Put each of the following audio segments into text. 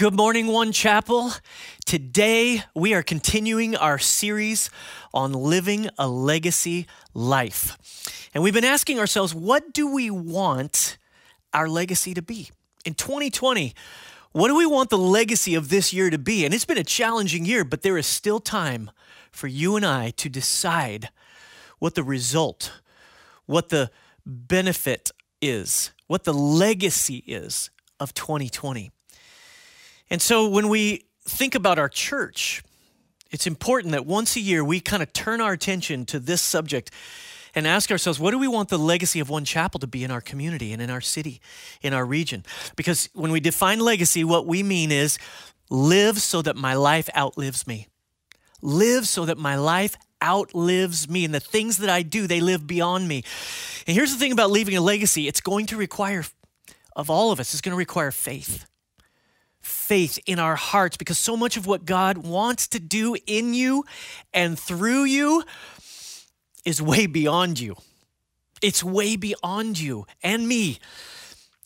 Good morning, One Chapel. Today we are continuing our series on living a legacy life. And we've been asking ourselves, what do we want our legacy to be? In 2020, what do we want the legacy of this year to be? And it's been a challenging year, but there is still time for you and I to decide what the result, what the benefit is, what the legacy is of 2020. And so when we think about our church, it's important that once a year we kind of turn our attention to this subject and ask ourselves, what do we want the legacy of One Chapel to be in our community and in our city, in our region? Because when we define legacy, what we mean is live so that my life outlives me. Live so that my life outlives me and the things that I do, they live beyond me. And here's the thing about leaving a legacy it's going to require, of all of us, it's going to require faith faith in our hearts because so much of what God wants to do in you and through you is way beyond you. It's way beyond you and me.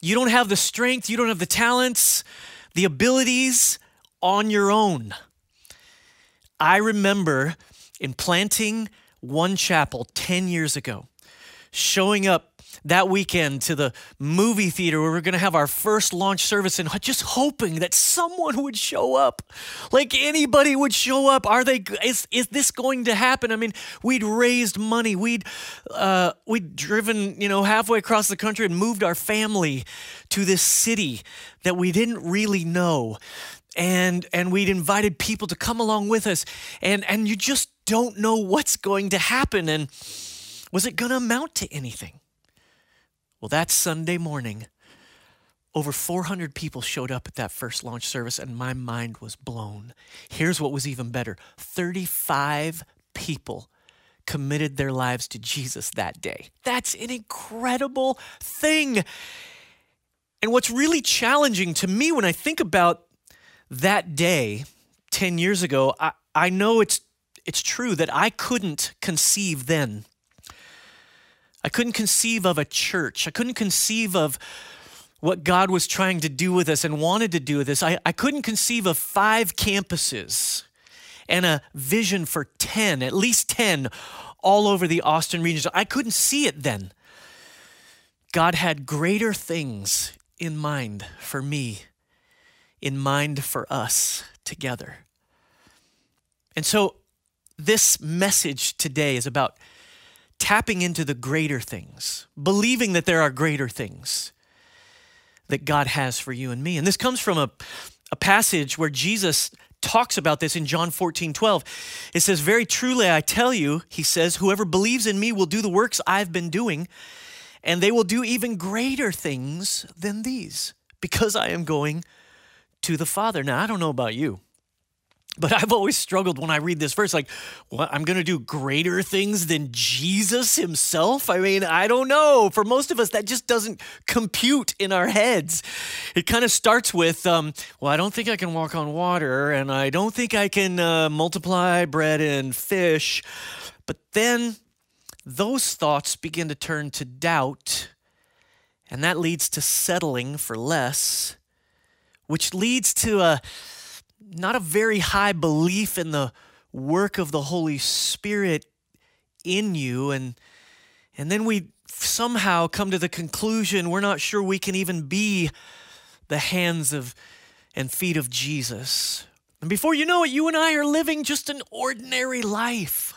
You don't have the strength, you don't have the talents, the abilities on your own. I remember in planting one chapel 10 years ago, showing up that weekend to the movie theater where we're going to have our first launch service and just hoping that someone would show up. Like anybody would show up. Are they is is this going to happen? I mean, we'd raised money. We'd uh, we'd driven, you know, halfway across the country and moved our family to this city that we didn't really know. And and we'd invited people to come along with us. And and you just don't know what's going to happen and was it going to amount to anything? Well, that Sunday morning, over 400 people showed up at that first launch service, and my mind was blown. Here's what was even better 35 people committed their lives to Jesus that day. That's an incredible thing. And what's really challenging to me when I think about that day 10 years ago, I, I know it's, it's true that I couldn't conceive then I couldn't conceive of a church. I couldn't conceive of what God was trying to do with us and wanted to do with us. I, I couldn't conceive of five campuses and a vision for 10, at least 10, all over the Austin region. I couldn't see it then. God had greater things in mind for me, in mind for us together. And so, this message today is about tapping into the greater things, believing that there are greater things that God has for you and me. And this comes from a, a passage where Jesus talks about this in John 14, 12. It says, Very truly I tell you, he says, whoever believes in me will do the works I've been doing, and they will do even greater things than these, because I am going to the Father. Now, I don't know about you. But I've always struggled when I read this verse, like, what? I'm going to do greater things than Jesus himself? I mean, I don't know. For most of us, that just doesn't compute in our heads. It kind of starts with, um, well, I don't think I can walk on water, and I don't think I can uh, multiply bread and fish. But then those thoughts begin to turn to doubt, and that leads to settling for less, which leads to a not a very high belief in the work of the Holy Spirit in you and and then we somehow come to the conclusion we're not sure we can even be the hands of and feet of Jesus. And before you know it, you and I are living just an ordinary life.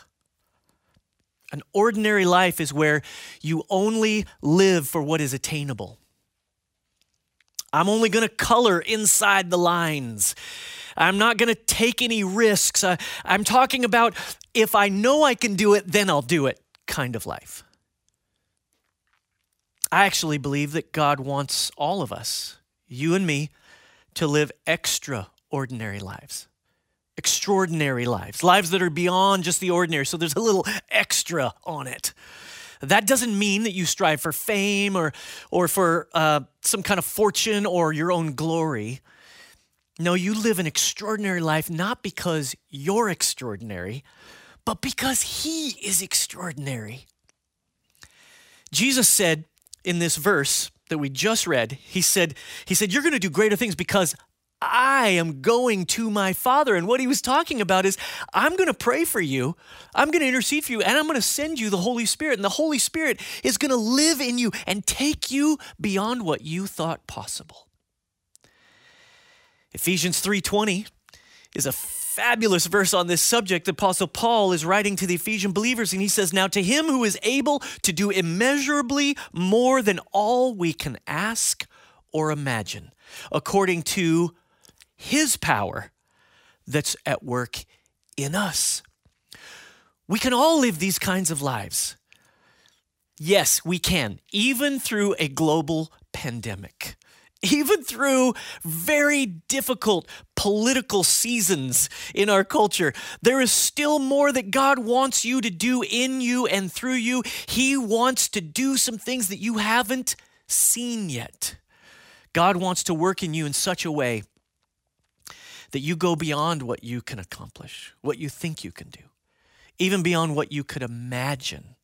An ordinary life is where you only live for what is attainable. I'm only going to color inside the lines. I'm not going to take any risks. I, I'm talking about if I know I can do it, then I'll do it kind of life. I actually believe that God wants all of us, you and me, to live extraordinary lives. Extraordinary lives, lives that are beyond just the ordinary. So there's a little extra on it. That doesn't mean that you strive for fame or, or for uh, some kind of fortune or your own glory. No, you live an extraordinary life not because you're extraordinary, but because He is extraordinary. Jesus said in this verse that we just read, He said, He said, You're going to do greater things because I am going to my Father. And what he was talking about is, I'm going to pray for you, I'm going to intercede for you, and I'm going to send you the Holy Spirit. And the Holy Spirit is going to live in you and take you beyond what you thought possible. Ephesians 3:20 is a fabulous verse on this subject. The Apostle Paul is writing to the Ephesian believers, and he says, Now to him who is able to do immeasurably more than all we can ask or imagine, according to his power that's at work in us. We can all live these kinds of lives. Yes, we can, even through a global pandemic even through very difficult political seasons in our culture, there is still more that God wants you to do in you and through you. He wants to do some things that you haven't seen yet. God wants to work in you in such a way that you go beyond what you can accomplish, what you think you can do, even beyond what you could imagine.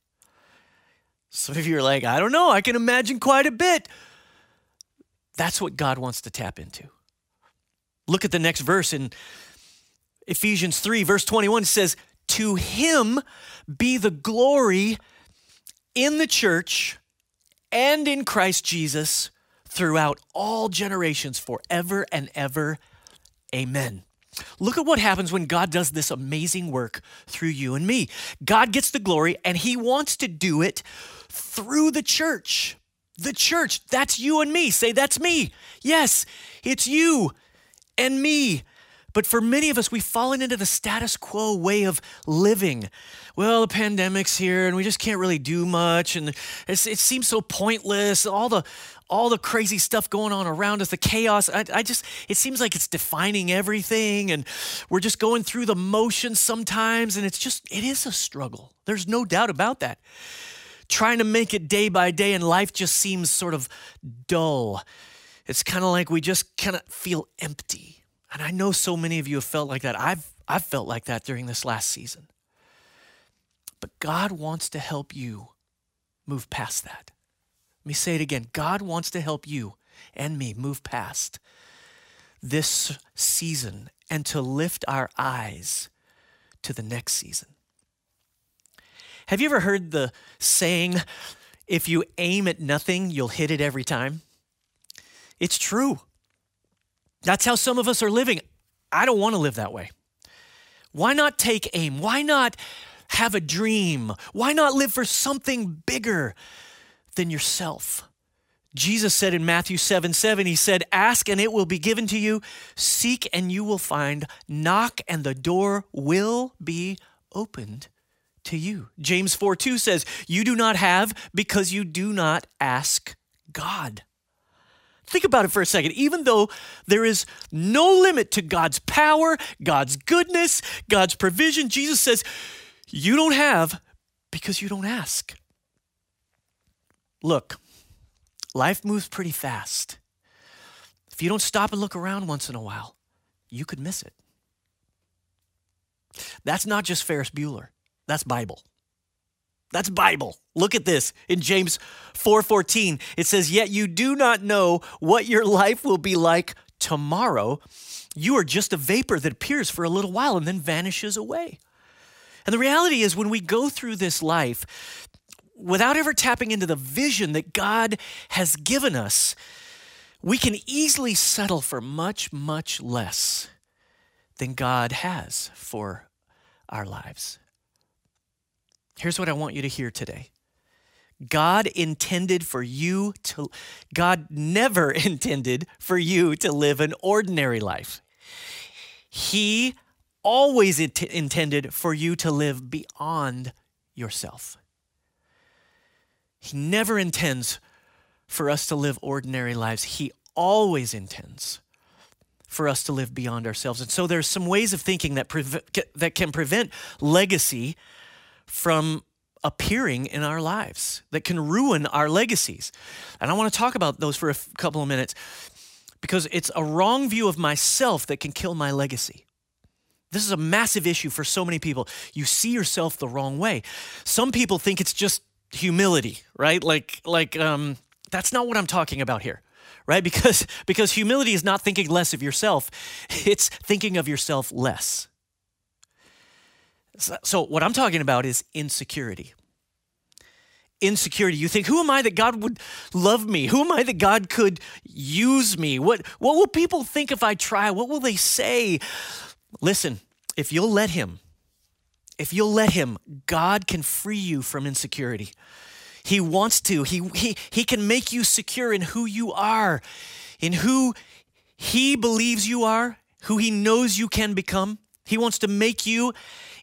Some of you are like, I don't know, I can imagine quite a bit. That's what God wants to tap into. Look at the next verse in Ephesians 3, verse 21 says, To him be the glory in the church and in Christ Jesus throughout all generations, forever and ever. Amen. Look at what happens when God does this amazing work through you and me. God gets the glory, and He wants to do it through the church. The church, that's you and me. Say, that's me. Yes, it's you and me. But for many of us, we've fallen into the status quo way of living. Well, the pandemic's here and we just can't really do much. And it seems so pointless. All the, all the crazy stuff going on around us, the chaos. I, I just, it seems like it's defining everything. And we're just going through the motions sometimes. And it's just, it is a struggle. There's no doubt about that trying to make it day by day, and life just seems sort of dull. It's kind of like we just kind of feel empty. And I know so many of you have felt like that. I've, I've felt like that during this last season. But God wants to help you move past that. Let me say it again God wants to help you and me move past this season and to lift our eyes to the next season. Have you ever heard the saying, if you aim at nothing, you'll hit it every time? It's true. That's how some of us are living. I don't want to live that way. Why not take aim? Why not have a dream? Why not live for something bigger than yourself? Jesus said in Matthew 7 7, He said, Ask and it will be given to you, seek and you will find, knock and the door will be opened to you. James 4 2 says, You do not have because you do not ask God. Think about it for a second. Even though there is no limit to God's power, God's goodness, God's provision, Jesus says, You don't have because you don't ask. Look, life moves pretty fast. If you don't stop and look around once in a while, you could miss it. That's not just Ferris Bueller. That's Bible. That's Bible. Look at this in James 4:14. It says, "Yet you do not know what your life will be like tomorrow. You are just a vapor that appears for a little while and then vanishes away." And the reality is when we go through this life without ever tapping into the vision that God has given us, we can easily settle for much much less than God has for our lives. Here's what I want you to hear today God intended for you to, God never intended for you to live an ordinary life. He always int- intended for you to live beyond yourself. He never intends for us to live ordinary lives. He always intends for us to live beyond ourselves. And so there's some ways of thinking that, that can prevent legacy from appearing in our lives that can ruin our legacies. And I want to talk about those for a f- couple of minutes because it's a wrong view of myself that can kill my legacy. This is a massive issue for so many people. You see yourself the wrong way. Some people think it's just humility, right? Like like um that's not what I'm talking about here. right? Because, because humility is not thinking less of yourself, it's thinking of yourself less. So, what I'm talking about is insecurity. Insecurity. You think, who am I that God would love me? Who am I that God could use me? What, what will people think if I try? What will they say? Listen, if you'll let Him, if you'll let Him, God can free you from insecurity. He wants to. He, he, he can make you secure in who you are, in who He believes you are, who He knows you can become. He wants to make you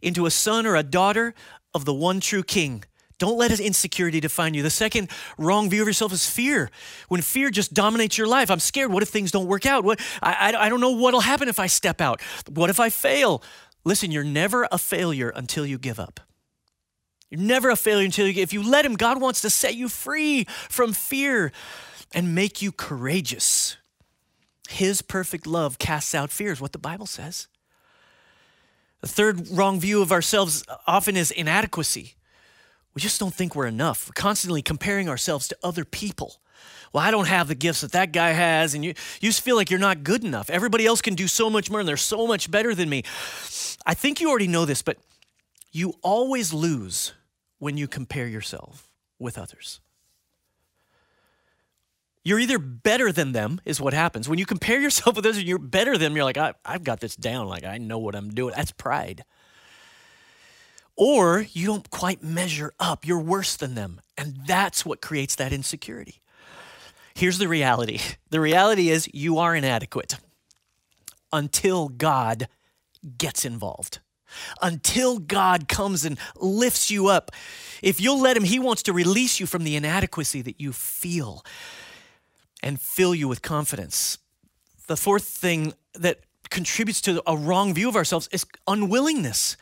into a son or a daughter of the one true King. Don't let his insecurity define you. The second wrong view of yourself is fear. When fear just dominates your life, I'm scared. What if things don't work out? What I, I, I don't know what'll happen if I step out. What if I fail? Listen, you're never a failure until you give up. You're never a failure until you, if you let Him, God wants to set you free from fear and make you courageous. His perfect love casts out fears, what the Bible says. The third wrong view of ourselves often is inadequacy. We just don't think we're enough. We're constantly comparing ourselves to other people. Well, I don't have the gifts that that guy has, and you, you just feel like you're not good enough. Everybody else can do so much more, and they're so much better than me. I think you already know this, but you always lose when you compare yourself with others. You're either better than them, is what happens. When you compare yourself with others and you're better than them, you're like, I, have got this down. Like, I know what I'm doing. That's pride. Or you don't quite measure up. You're worse than them. And that's what creates that insecurity. Here's the reality the reality is you are inadequate until God gets involved until God comes and lifts you up. If you'll let Him, He wants to release you from the inadequacy that you feel and fill you with confidence. The fourth thing that contributes to a wrong view of ourselves is unwillingness.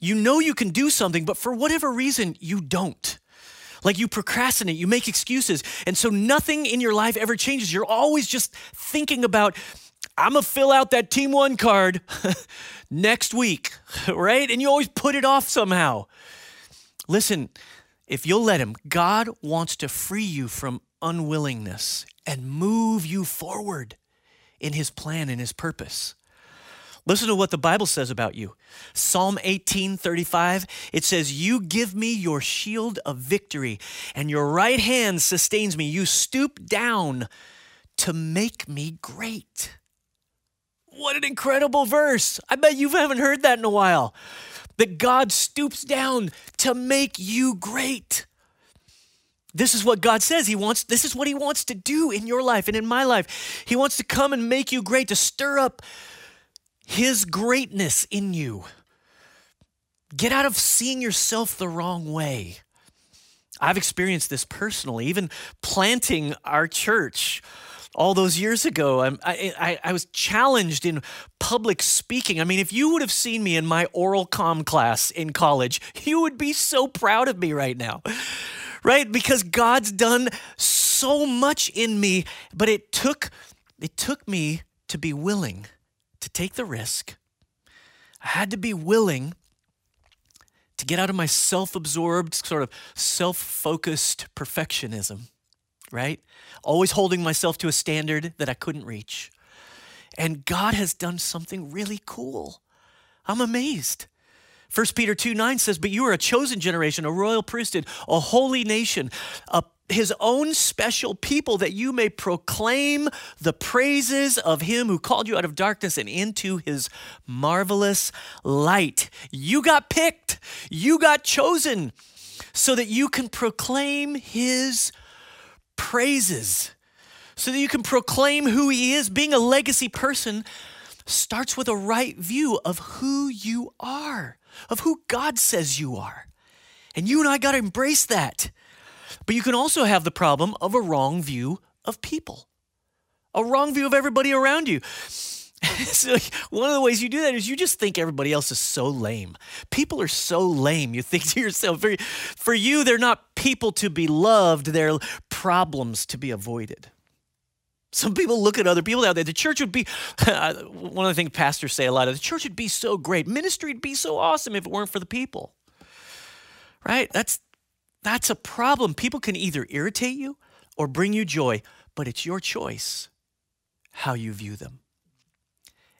You know you can do something, but for whatever reason, you don't. Like you procrastinate, you make excuses. And so nothing in your life ever changes. You're always just thinking about, I'm gonna fill out that team one card next week, right? And you always put it off somehow. Listen, if you'll let Him, God wants to free you from unwillingness and move you forward in His plan and His purpose. Listen to what the Bible says about you. Psalm 18 35, it says, You give me your shield of victory, and your right hand sustains me. You stoop down to make me great. What an incredible verse. I bet you haven't heard that in a while. That God stoops down to make you great. This is what God says. He wants this is what he wants to do in your life and in my life. He wants to come and make you great, to stir up his greatness in you. Get out of seeing yourself the wrong way. I've experienced this personally, even planting our church all those years ago. I, I, I was challenged in public speaking. I mean, if you would have seen me in my oral com class in college, you would be so proud of me right now, right? Because God's done so much in me, but it took it took me to be willing to take the risk. I had to be willing to get out of my self absorbed, sort of self focused perfectionism right? Always holding myself to a standard that I couldn't reach. And God has done something really cool. I'm amazed. 1 Peter 2 9 says, But you are a chosen generation, a royal priesthood, a holy nation, a, his own special people, that you may proclaim the praises of him who called you out of darkness and into his marvelous light. You got picked, you got chosen, so that you can proclaim his praises so that you can proclaim who He is. Being a legacy person starts with a right view of who you are, of who God says you are. And you and I got to embrace that. But you can also have the problem of a wrong view of people, a wrong view of everybody around you. so one of the ways you do that is you just think everybody else is so lame. People are so lame. You think to yourself, for, for you, they're not people to be loved, they're problems to be avoided. Some people look at other people out there. The church would be, one of the things pastors say a lot of, the church would be so great. Ministry would be so awesome if it weren't for the people. Right? That's, that's a problem. People can either irritate you or bring you joy, but it's your choice how you view them.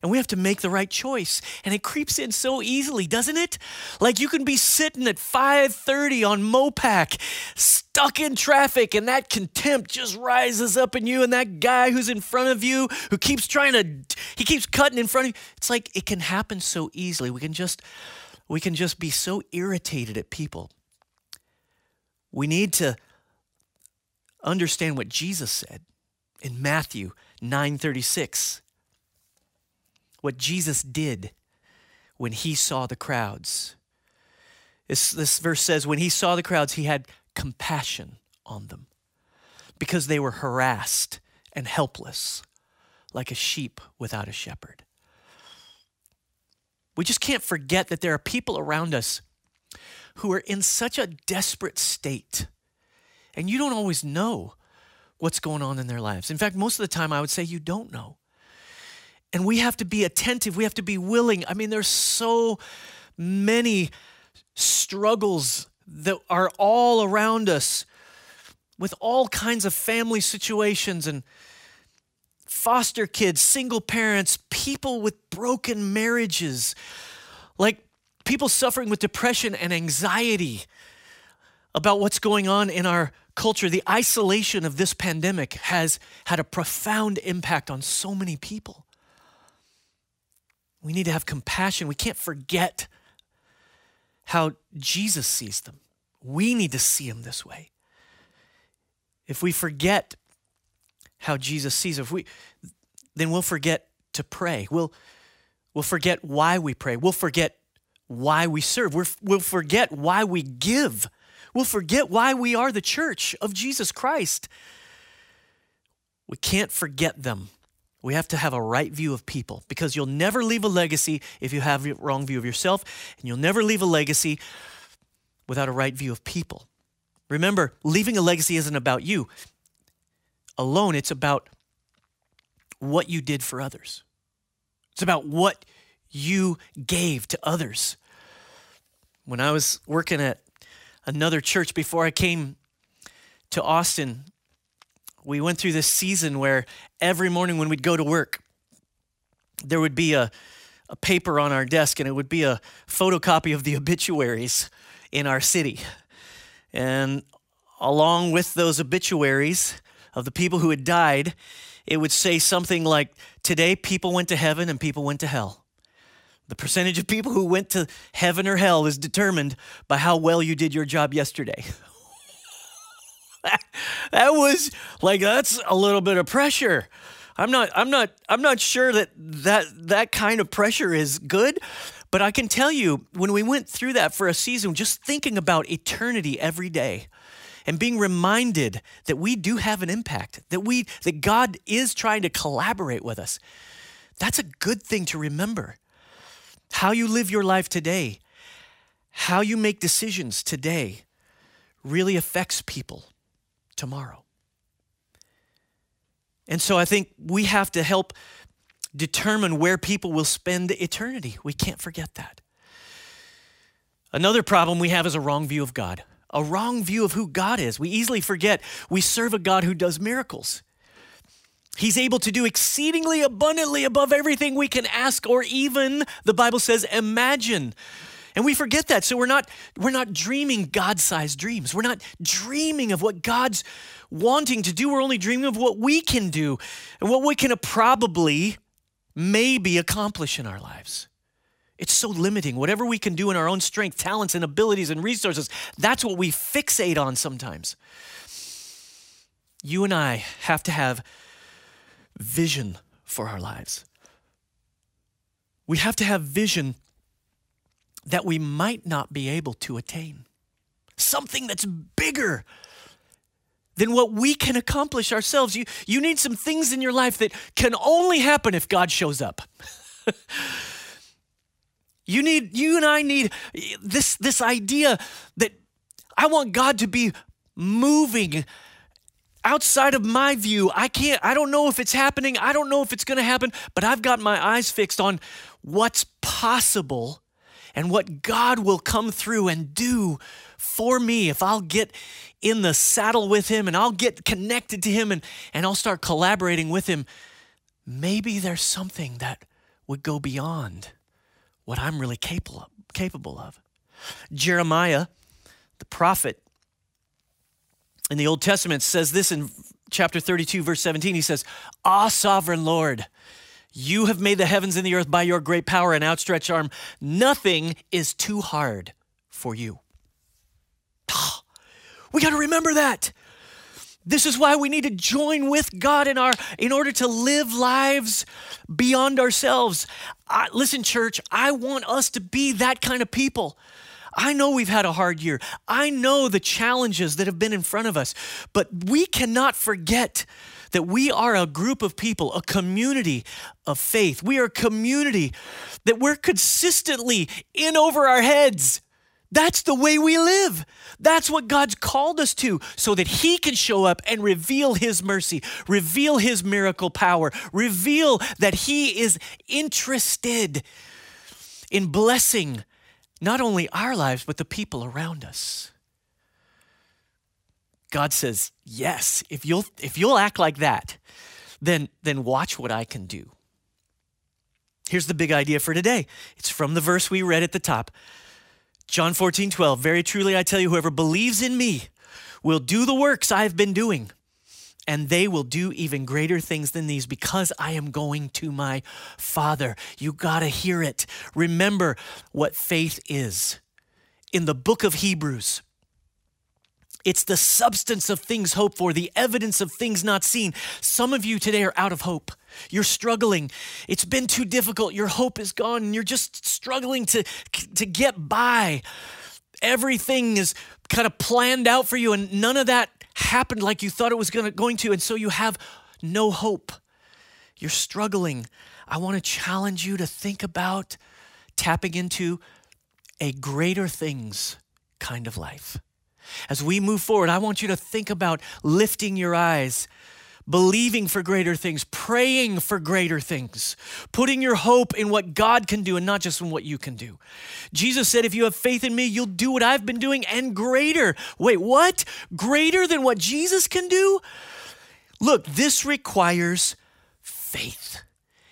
And we have to make the right choice. And it creeps in so easily, doesn't it? Like you can be sitting at 5:30 on Mopac, stuck in traffic, and that contempt just rises up in you, and that guy who's in front of you who keeps trying to he keeps cutting in front of you. It's like it can happen so easily. We can just we can just be so irritated at people. We need to understand what Jesus said in Matthew 9:36 what Jesus did when he saw the crowds. This, this verse says, when he saw the crowds, he had compassion on them because they were harassed and helpless, like a sheep without a shepherd. We just can't forget that there are people around us who are in such a desperate state, and you don't always know what's going on in their lives. In fact, most of the time, I would say you don't know. And we have to be attentive. We have to be willing. I mean, there's so many struggles that are all around us with all kinds of family situations and foster kids, single parents, people with broken marriages, like people suffering with depression and anxiety about what's going on in our culture. The isolation of this pandemic has had a profound impact on so many people. We need to have compassion. We can't forget how Jesus sees them. We need to see them this way. If we forget how Jesus sees if we, then we'll forget to pray. We'll, we'll forget why we pray. We'll forget why we serve. we we'll forget why we give. We'll forget why we are the church of Jesus Christ. We can't forget them. We have to have a right view of people because you'll never leave a legacy if you have a wrong view of yourself, and you'll never leave a legacy without a right view of people. Remember, leaving a legacy isn't about you alone, it's about what you did for others. It's about what you gave to others. When I was working at another church before I came to Austin, we went through this season where every morning when we'd go to work, there would be a, a paper on our desk and it would be a photocopy of the obituaries in our city. And along with those obituaries of the people who had died, it would say something like, Today people went to heaven and people went to hell. The percentage of people who went to heaven or hell is determined by how well you did your job yesterday. that was like that's a little bit of pressure. I'm not I'm not I'm not sure that that that kind of pressure is good, but I can tell you when we went through that for a season just thinking about eternity every day and being reminded that we do have an impact, that we that God is trying to collaborate with us. That's a good thing to remember. How you live your life today, how you make decisions today really affects people tomorrow. And so I think we have to help determine where people will spend eternity. We can't forget that. Another problem we have is a wrong view of God, a wrong view of who God is. We easily forget we serve a God who does miracles. He's able to do exceedingly abundantly above everything we can ask or even, the Bible says, imagine. And we forget that. So we're not we're not dreaming God-sized dreams. We're not dreaming of what God's wanting to do. We're only dreaming of what we can do and what we can probably maybe accomplish in our lives. It's so limiting. Whatever we can do in our own strength, talents, and abilities and resources, that's what we fixate on sometimes. You and I have to have vision for our lives. We have to have vision that we might not be able to attain. Something that's bigger than what we can accomplish ourselves. You, you need some things in your life that can only happen if God shows up. you need you and I need this this idea that I want God to be moving outside of my view. I can't I don't know if it's happening. I don't know if it's going to happen, but I've got my eyes fixed on what's possible and what God will come through and do for me if I'll get in the saddle with Him and I'll get connected to Him and, and I'll start collaborating with Him, maybe there's something that would go beyond what I'm really capable of. Capable of. Jeremiah, the prophet in the Old Testament, says this in chapter 32, verse 17. He says, Ah, sovereign Lord, you have made the heavens and the earth by your great power and outstretched arm. Nothing is too hard for you. Ah, we got to remember that. This is why we need to join with God in our in order to live lives beyond ourselves. Listen, church, I want us to be that kind of people. I know we've had a hard year. I know the challenges that have been in front of us, but we cannot forget that we are a group of people, a community of faith. We are a community that we're consistently in over our heads. That's the way we live. That's what God's called us to so that He can show up and reveal His mercy, reveal His miracle power, reveal that He is interested in blessing not only our lives, but the people around us. God says, Yes, if you'll, if you'll act like that, then, then watch what I can do. Here's the big idea for today it's from the verse we read at the top John 14, 12. Very truly I tell you, whoever believes in me will do the works I've been doing, and they will do even greater things than these because I am going to my Father. You got to hear it. Remember what faith is. In the book of Hebrews, it's the substance of things hoped for, the evidence of things not seen. Some of you today are out of hope. You're struggling. It's been too difficult. Your hope is gone and you're just struggling to, to get by. Everything is kind of planned out for you and none of that happened like you thought it was gonna, going to. And so you have no hope. You're struggling. I want to challenge you to think about tapping into a greater things kind of life. As we move forward, I want you to think about lifting your eyes, believing for greater things, praying for greater things, putting your hope in what God can do and not just in what you can do. Jesus said, If you have faith in me, you'll do what I've been doing and greater. Wait, what? Greater than what Jesus can do? Look, this requires faith.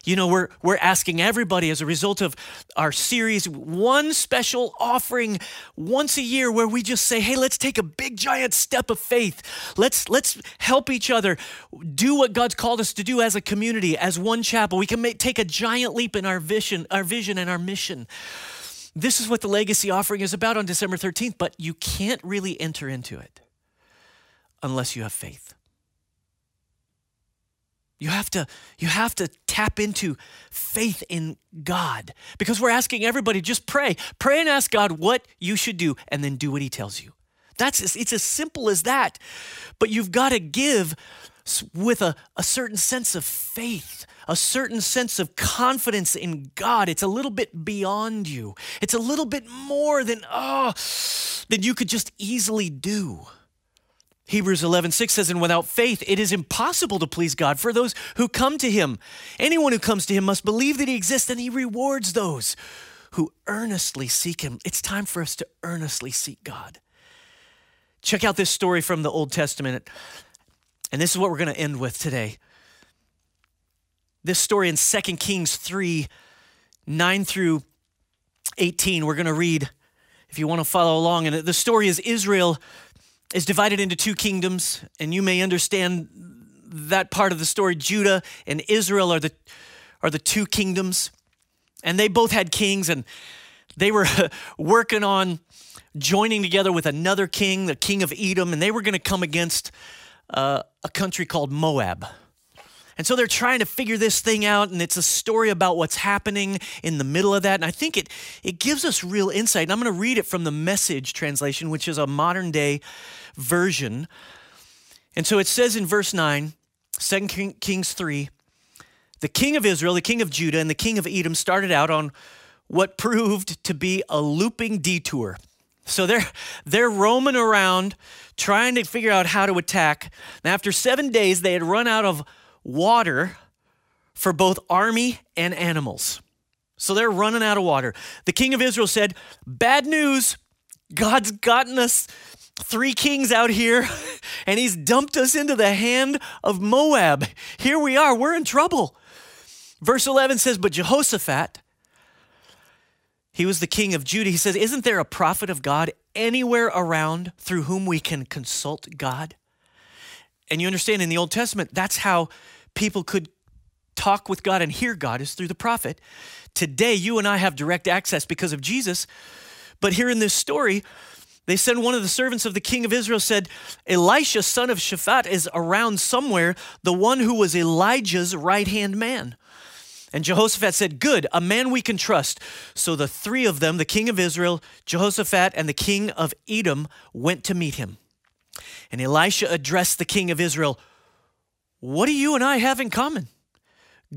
You know, we're, we're asking everybody as a result of our series, one special offering once a year where we just say, hey, let's take a big giant step of faith. Let's, let's help each other do what God's called us to do as a community, as one chapel. We can make, take a giant leap in our vision, our vision and our mission. This is what the legacy offering is about on December 13th, but you can't really enter into it unless you have faith. You have to you have to tap into faith in God because we're asking everybody just pray. Pray and ask God what you should do and then do what he tells you. That's it's as simple as that. But you've got to give with a, a certain sense of faith, a certain sense of confidence in God. It's a little bit beyond you. It's a little bit more than oh than you could just easily do. Hebrews 11, 6 says, And without faith, it is impossible to please God for those who come to him. Anyone who comes to him must believe that he exists and he rewards those who earnestly seek him. It's time for us to earnestly seek God. Check out this story from the Old Testament. And this is what we're going to end with today. This story in 2 Kings 3 9 through 18. We're going to read if you want to follow along. And the story is Israel is divided into two kingdoms, and you may understand that part of the story. Judah and Israel are the, are the two kingdoms, and they both had kings, and they were working on joining together with another king, the king of Edom, and they were going to come against uh, a country called Moab. And so they're trying to figure this thing out, and it's a story about what's happening in the middle of that. And I think it, it gives us real insight. And I'm going to read it from the message translation, which is a modern day version. And so it says in verse 9, 2 Kings 3, the king of Israel, the king of Judah, and the king of Edom started out on what proved to be a looping detour. So they're they're roaming around trying to figure out how to attack. And after 7 days they had run out of water for both army and animals. So they're running out of water. The king of Israel said, Bad news. God's gotten us three kings out here, and he's dumped us into the hand of Moab. Here we are. We're in trouble. Verse 11 says, But Jehoshaphat, he was the king of Judah. He says, Isn't there a prophet of God anywhere around through whom we can consult God? And you understand in the Old Testament, that's how people could talk with God and hear God is through the prophet. Today, you and I have direct access because of Jesus. But here in this story, they send one of the servants of the king of Israel said, Elisha, son of Shaphat, is around somewhere, the one who was Elijah's right hand man. And Jehoshaphat said, Good, a man we can trust. So the three of them, the king of Israel, Jehoshaphat, and the king of Edom, went to meet him. And Elisha addressed the king of Israel, What do you and I have in common?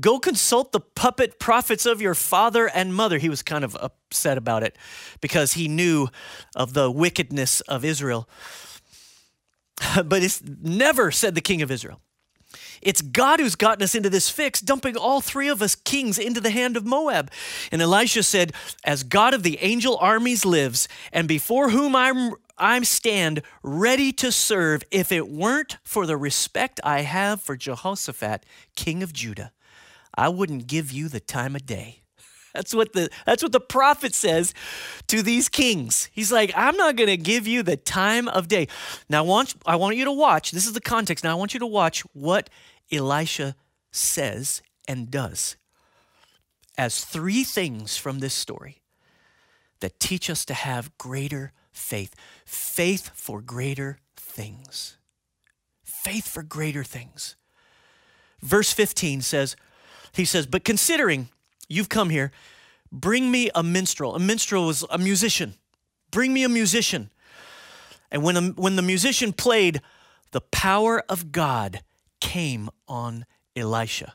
Go consult the puppet prophets of your father and mother. He was kind of upset about it because he knew of the wickedness of Israel. But it's never, said the king of Israel. It's God who's gotten us into this fix, dumping all three of us kings into the hand of Moab. And Elisha said, As God of the angel armies lives, and before whom I'm I stand ready to serve if it weren't for the respect I have for Jehoshaphat, king of Judah. I wouldn't give you the time of day. That's what the that's what the prophet says to these kings. He's like, I'm not going to give you the time of day. Now I want I want you to watch. This is the context. Now I want you to watch what Elisha says and does as three things from this story that teach us to have greater faith. Faith for greater things. Faith for greater things. Verse 15 says, he says, But considering you've come here, bring me a minstrel. A minstrel was a musician. Bring me a musician. And when, when the musician played, the power of God came on Elisha.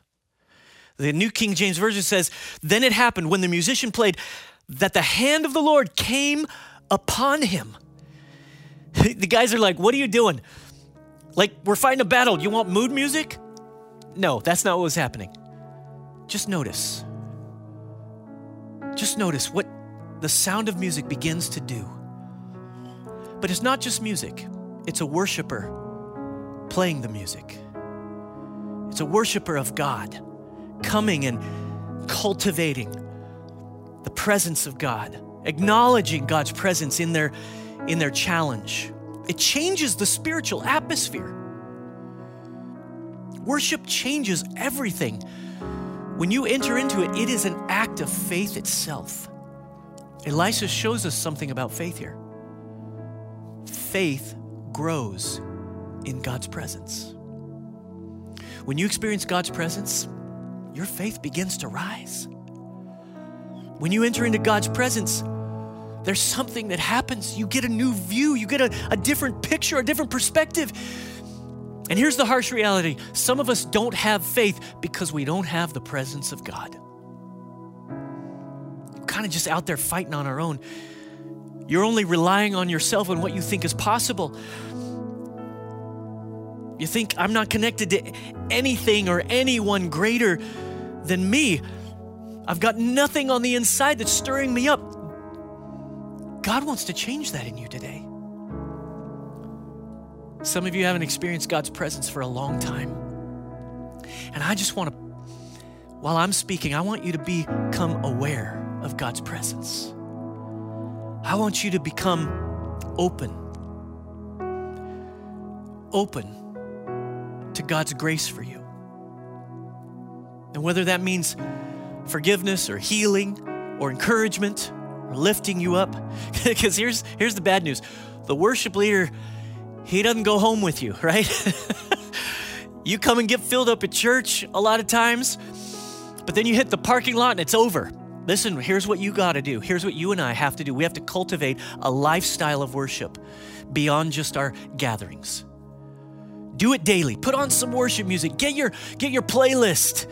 The New King James Version says, Then it happened when the musician played that the hand of the Lord came upon him. the guys are like, What are you doing? Like, we're fighting a battle. You want mood music? No, that's not what was happening. Just notice. Just notice what the sound of music begins to do. But it's not just music, it's a worshiper playing the music. It's a worshiper of God coming and cultivating the presence of God, acknowledging God's presence in their, in their challenge. It changes the spiritual atmosphere. Worship changes everything. When you enter into it, it is an act of faith itself. Elisha shows us something about faith here. Faith grows in God's presence. When you experience God's presence, your faith begins to rise. When you enter into God's presence, there's something that happens. You get a new view, you get a, a different picture, a different perspective. And here's the harsh reality some of us don't have faith because we don't have the presence of God. Kind of just out there fighting on our own. You're only relying on yourself and what you think is possible. You think, I'm not connected to anything or anyone greater than me. I've got nothing on the inside that's stirring me up. God wants to change that in you today. Some of you haven't experienced God's presence for a long time. And I just want to, while I'm speaking, I want you to become aware of God's presence. I want you to become open, open to God's grace for you. And whether that means forgiveness or healing or encouragement lifting you up, because here's, here's the bad news the worship leader he doesn't go home with you, right? you come and get filled up at church a lot of times, but then you hit the parking lot and it's over. Listen, here's what you got to do. Here's what you and I have to do. We have to cultivate a lifestyle of worship beyond just our gatherings. Do it daily. Put on some worship music. Get your get your playlist.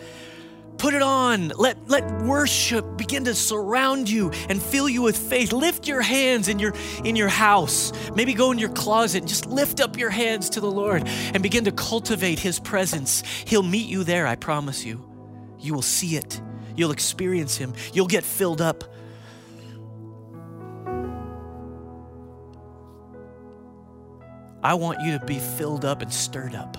Put it on. Let, let worship begin to surround you and fill you with faith. Lift your hands in your, in your house. Maybe go in your closet and just lift up your hands to the Lord and begin to cultivate His presence. He'll meet you there, I promise you. You will see it. You'll experience Him. You'll get filled up. I want you to be filled up and stirred up.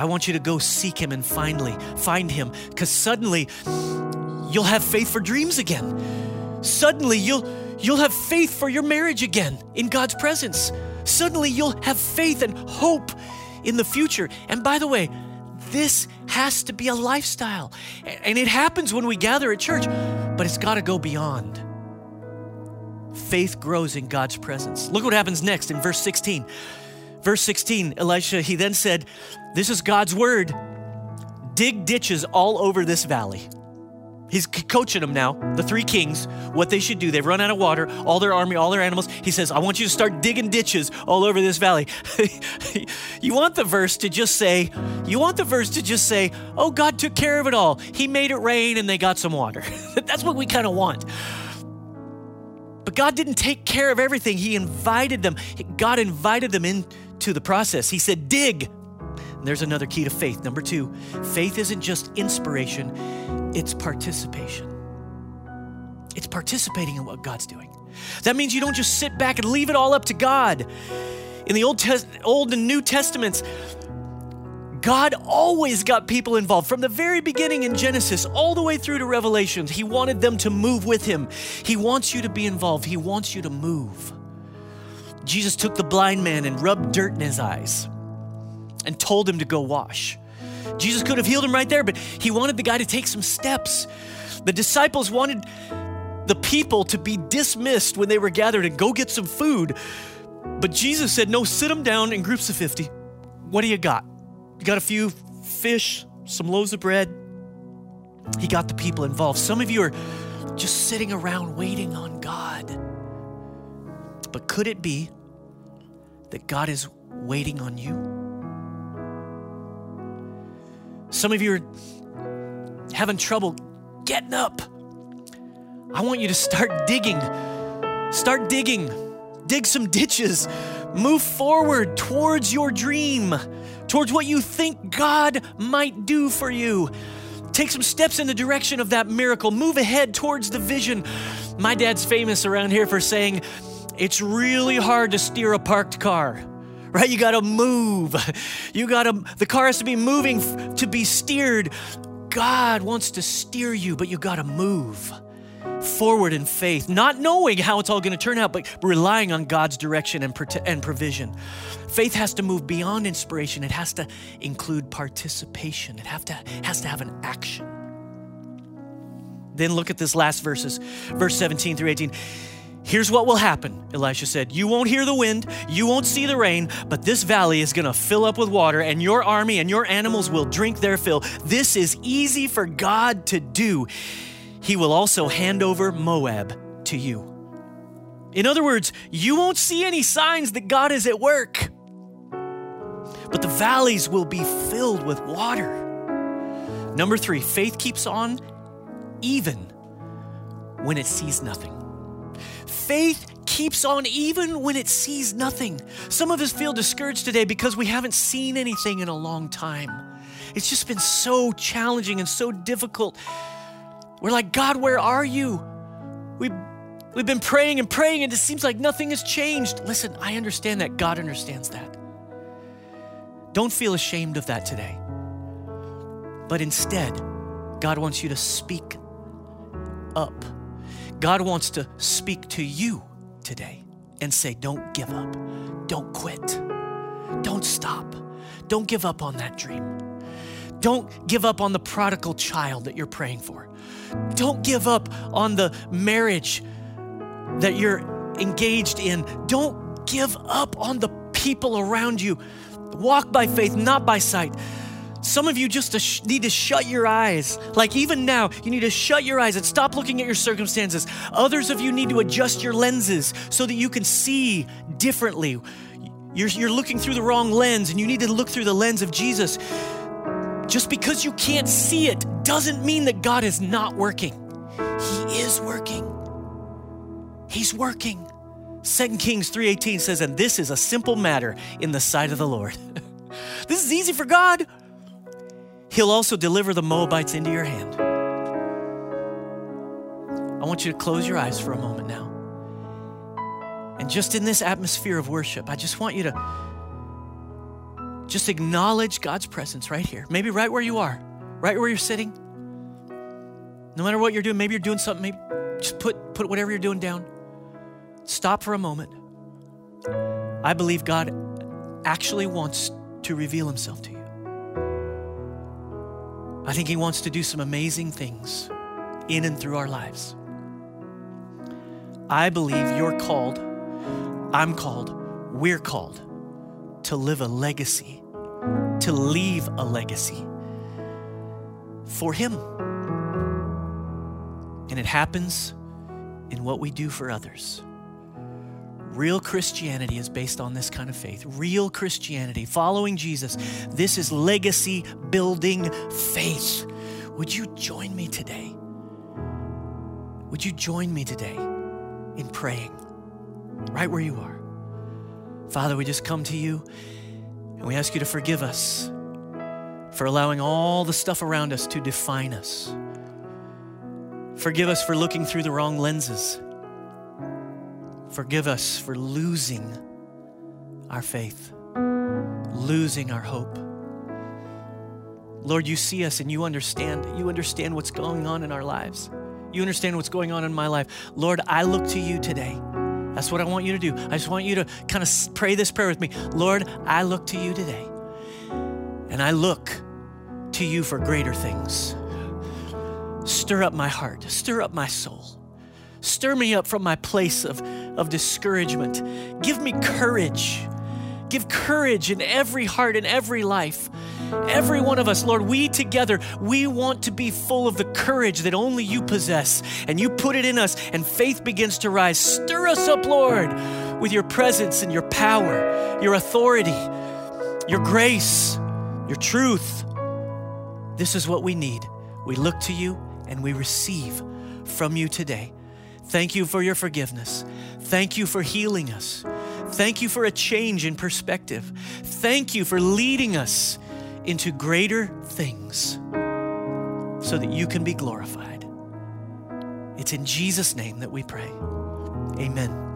I want you to go seek him and finally find him because suddenly you'll have faith for dreams again. Suddenly you'll you'll have faith for your marriage again in God's presence. Suddenly you'll have faith and hope in the future. And by the way, this has to be a lifestyle. And it happens when we gather at church, but it's got to go beyond. Faith grows in God's presence. Look what happens next in verse 16. Verse 16, Elisha, he then said, This is God's word. Dig ditches all over this valley. He's coaching them now, the three kings, what they should do. They've run out of water, all their army, all their animals. He says, I want you to start digging ditches all over this valley. you want the verse to just say, you want the verse to just say, oh, God took care of it all. He made it rain and they got some water. That's what we kind of want. But God didn't take care of everything. He invited them. God invited them in to the process. He said, dig. And there's another key to faith. Number two, faith isn't just inspiration, it's participation. It's participating in what God's doing. That means you don't just sit back and leave it all up to God. In the Old, Tes- Old and New Testaments, God always got people involved from the very beginning in Genesis all the way through to Revelations. He wanted them to move with Him. He wants you to be involved, He wants you to move. Jesus took the blind man and rubbed dirt in his eyes and told him to go wash. Jesus could have healed him right there, but he wanted the guy to take some steps. The disciples wanted the people to be dismissed when they were gathered and go get some food. But Jesus said, No, sit them down in groups of 50. What do you got? You got a few fish, some loaves of bread. He got the people involved. Some of you are just sitting around waiting on God. But could it be that God is waiting on you? Some of you are having trouble getting up. I want you to start digging. Start digging. Dig some ditches. Move forward towards your dream, towards what you think God might do for you. Take some steps in the direction of that miracle. Move ahead towards the vision. My dad's famous around here for saying, it's really hard to steer a parked car right? You got to move. You got to, the car has to be moving to be steered. God wants to steer you, but you got to move forward in faith, not knowing how it's all going to turn out, but relying on God's direction and, and provision. Faith has to move beyond inspiration. It has to include participation. It have to, has to have an action. Then look at this last verses, verse 17 through 18. Here's what will happen, Elisha said. You won't hear the wind, you won't see the rain, but this valley is going to fill up with water, and your army and your animals will drink their fill. This is easy for God to do. He will also hand over Moab to you. In other words, you won't see any signs that God is at work, but the valleys will be filled with water. Number three, faith keeps on even when it sees nothing faith keeps on even when it sees nothing. Some of us feel discouraged today because we haven't seen anything in a long time. It's just been so challenging and so difficult. We're like, God, where are you? We, we've been praying and praying, and it seems like nothing has changed. Listen, I understand that. God understands that. Don't feel ashamed of that today. But instead, God wants you to speak up God wants to speak to you today and say, Don't give up. Don't quit. Don't stop. Don't give up on that dream. Don't give up on the prodigal child that you're praying for. Don't give up on the marriage that you're engaged in. Don't give up on the people around you. Walk by faith, not by sight. Some of you just need to shut your eyes. Like even now, you need to shut your eyes and stop looking at your circumstances. Others of you need to adjust your lenses so that you can see differently. You're, you're looking through the wrong lens and you need to look through the lens of Jesus. Just because you can't see it doesn't mean that God is not working. He is working. He's working. 2 Kings 3:18 says, "And this is a simple matter in the sight of the Lord." this is easy for God. He'll also deliver the Moabites into your hand. I want you to close your eyes for a moment now. And just in this atmosphere of worship, I just want you to just acknowledge God's presence right here. Maybe right where you are, right where you're sitting. No matter what you're doing, maybe you're doing something, maybe just put, put whatever you're doing down. Stop for a moment. I believe God actually wants to reveal himself to you. I think he wants to do some amazing things in and through our lives. I believe you're called, I'm called, we're called to live a legacy, to leave a legacy for Him. And it happens in what we do for others. Real Christianity is based on this kind of faith. Real Christianity, following Jesus, this is legacy building faith. Would you join me today? Would you join me today in praying right where you are? Father, we just come to you and we ask you to forgive us for allowing all the stuff around us to define us. Forgive us for looking through the wrong lenses. Forgive us for losing our faith, losing our hope. Lord, you see us and you understand. You understand what's going on in our lives. You understand what's going on in my life. Lord, I look to you today. That's what I want you to do. I just want you to kind of pray this prayer with me. Lord, I look to you today. And I look to you for greater things. Stir up my heart, stir up my soul. Stir me up from my place of, of discouragement. Give me courage. Give courage in every heart and every life. Every one of us, Lord, we together, we want to be full of the courage that only you possess. And you put it in us, and faith begins to rise. Stir us up, Lord, with your presence and your power, your authority, your grace, your truth. This is what we need. We look to you and we receive from you today. Thank you for your forgiveness. Thank you for healing us. Thank you for a change in perspective. Thank you for leading us into greater things so that you can be glorified. It's in Jesus' name that we pray. Amen.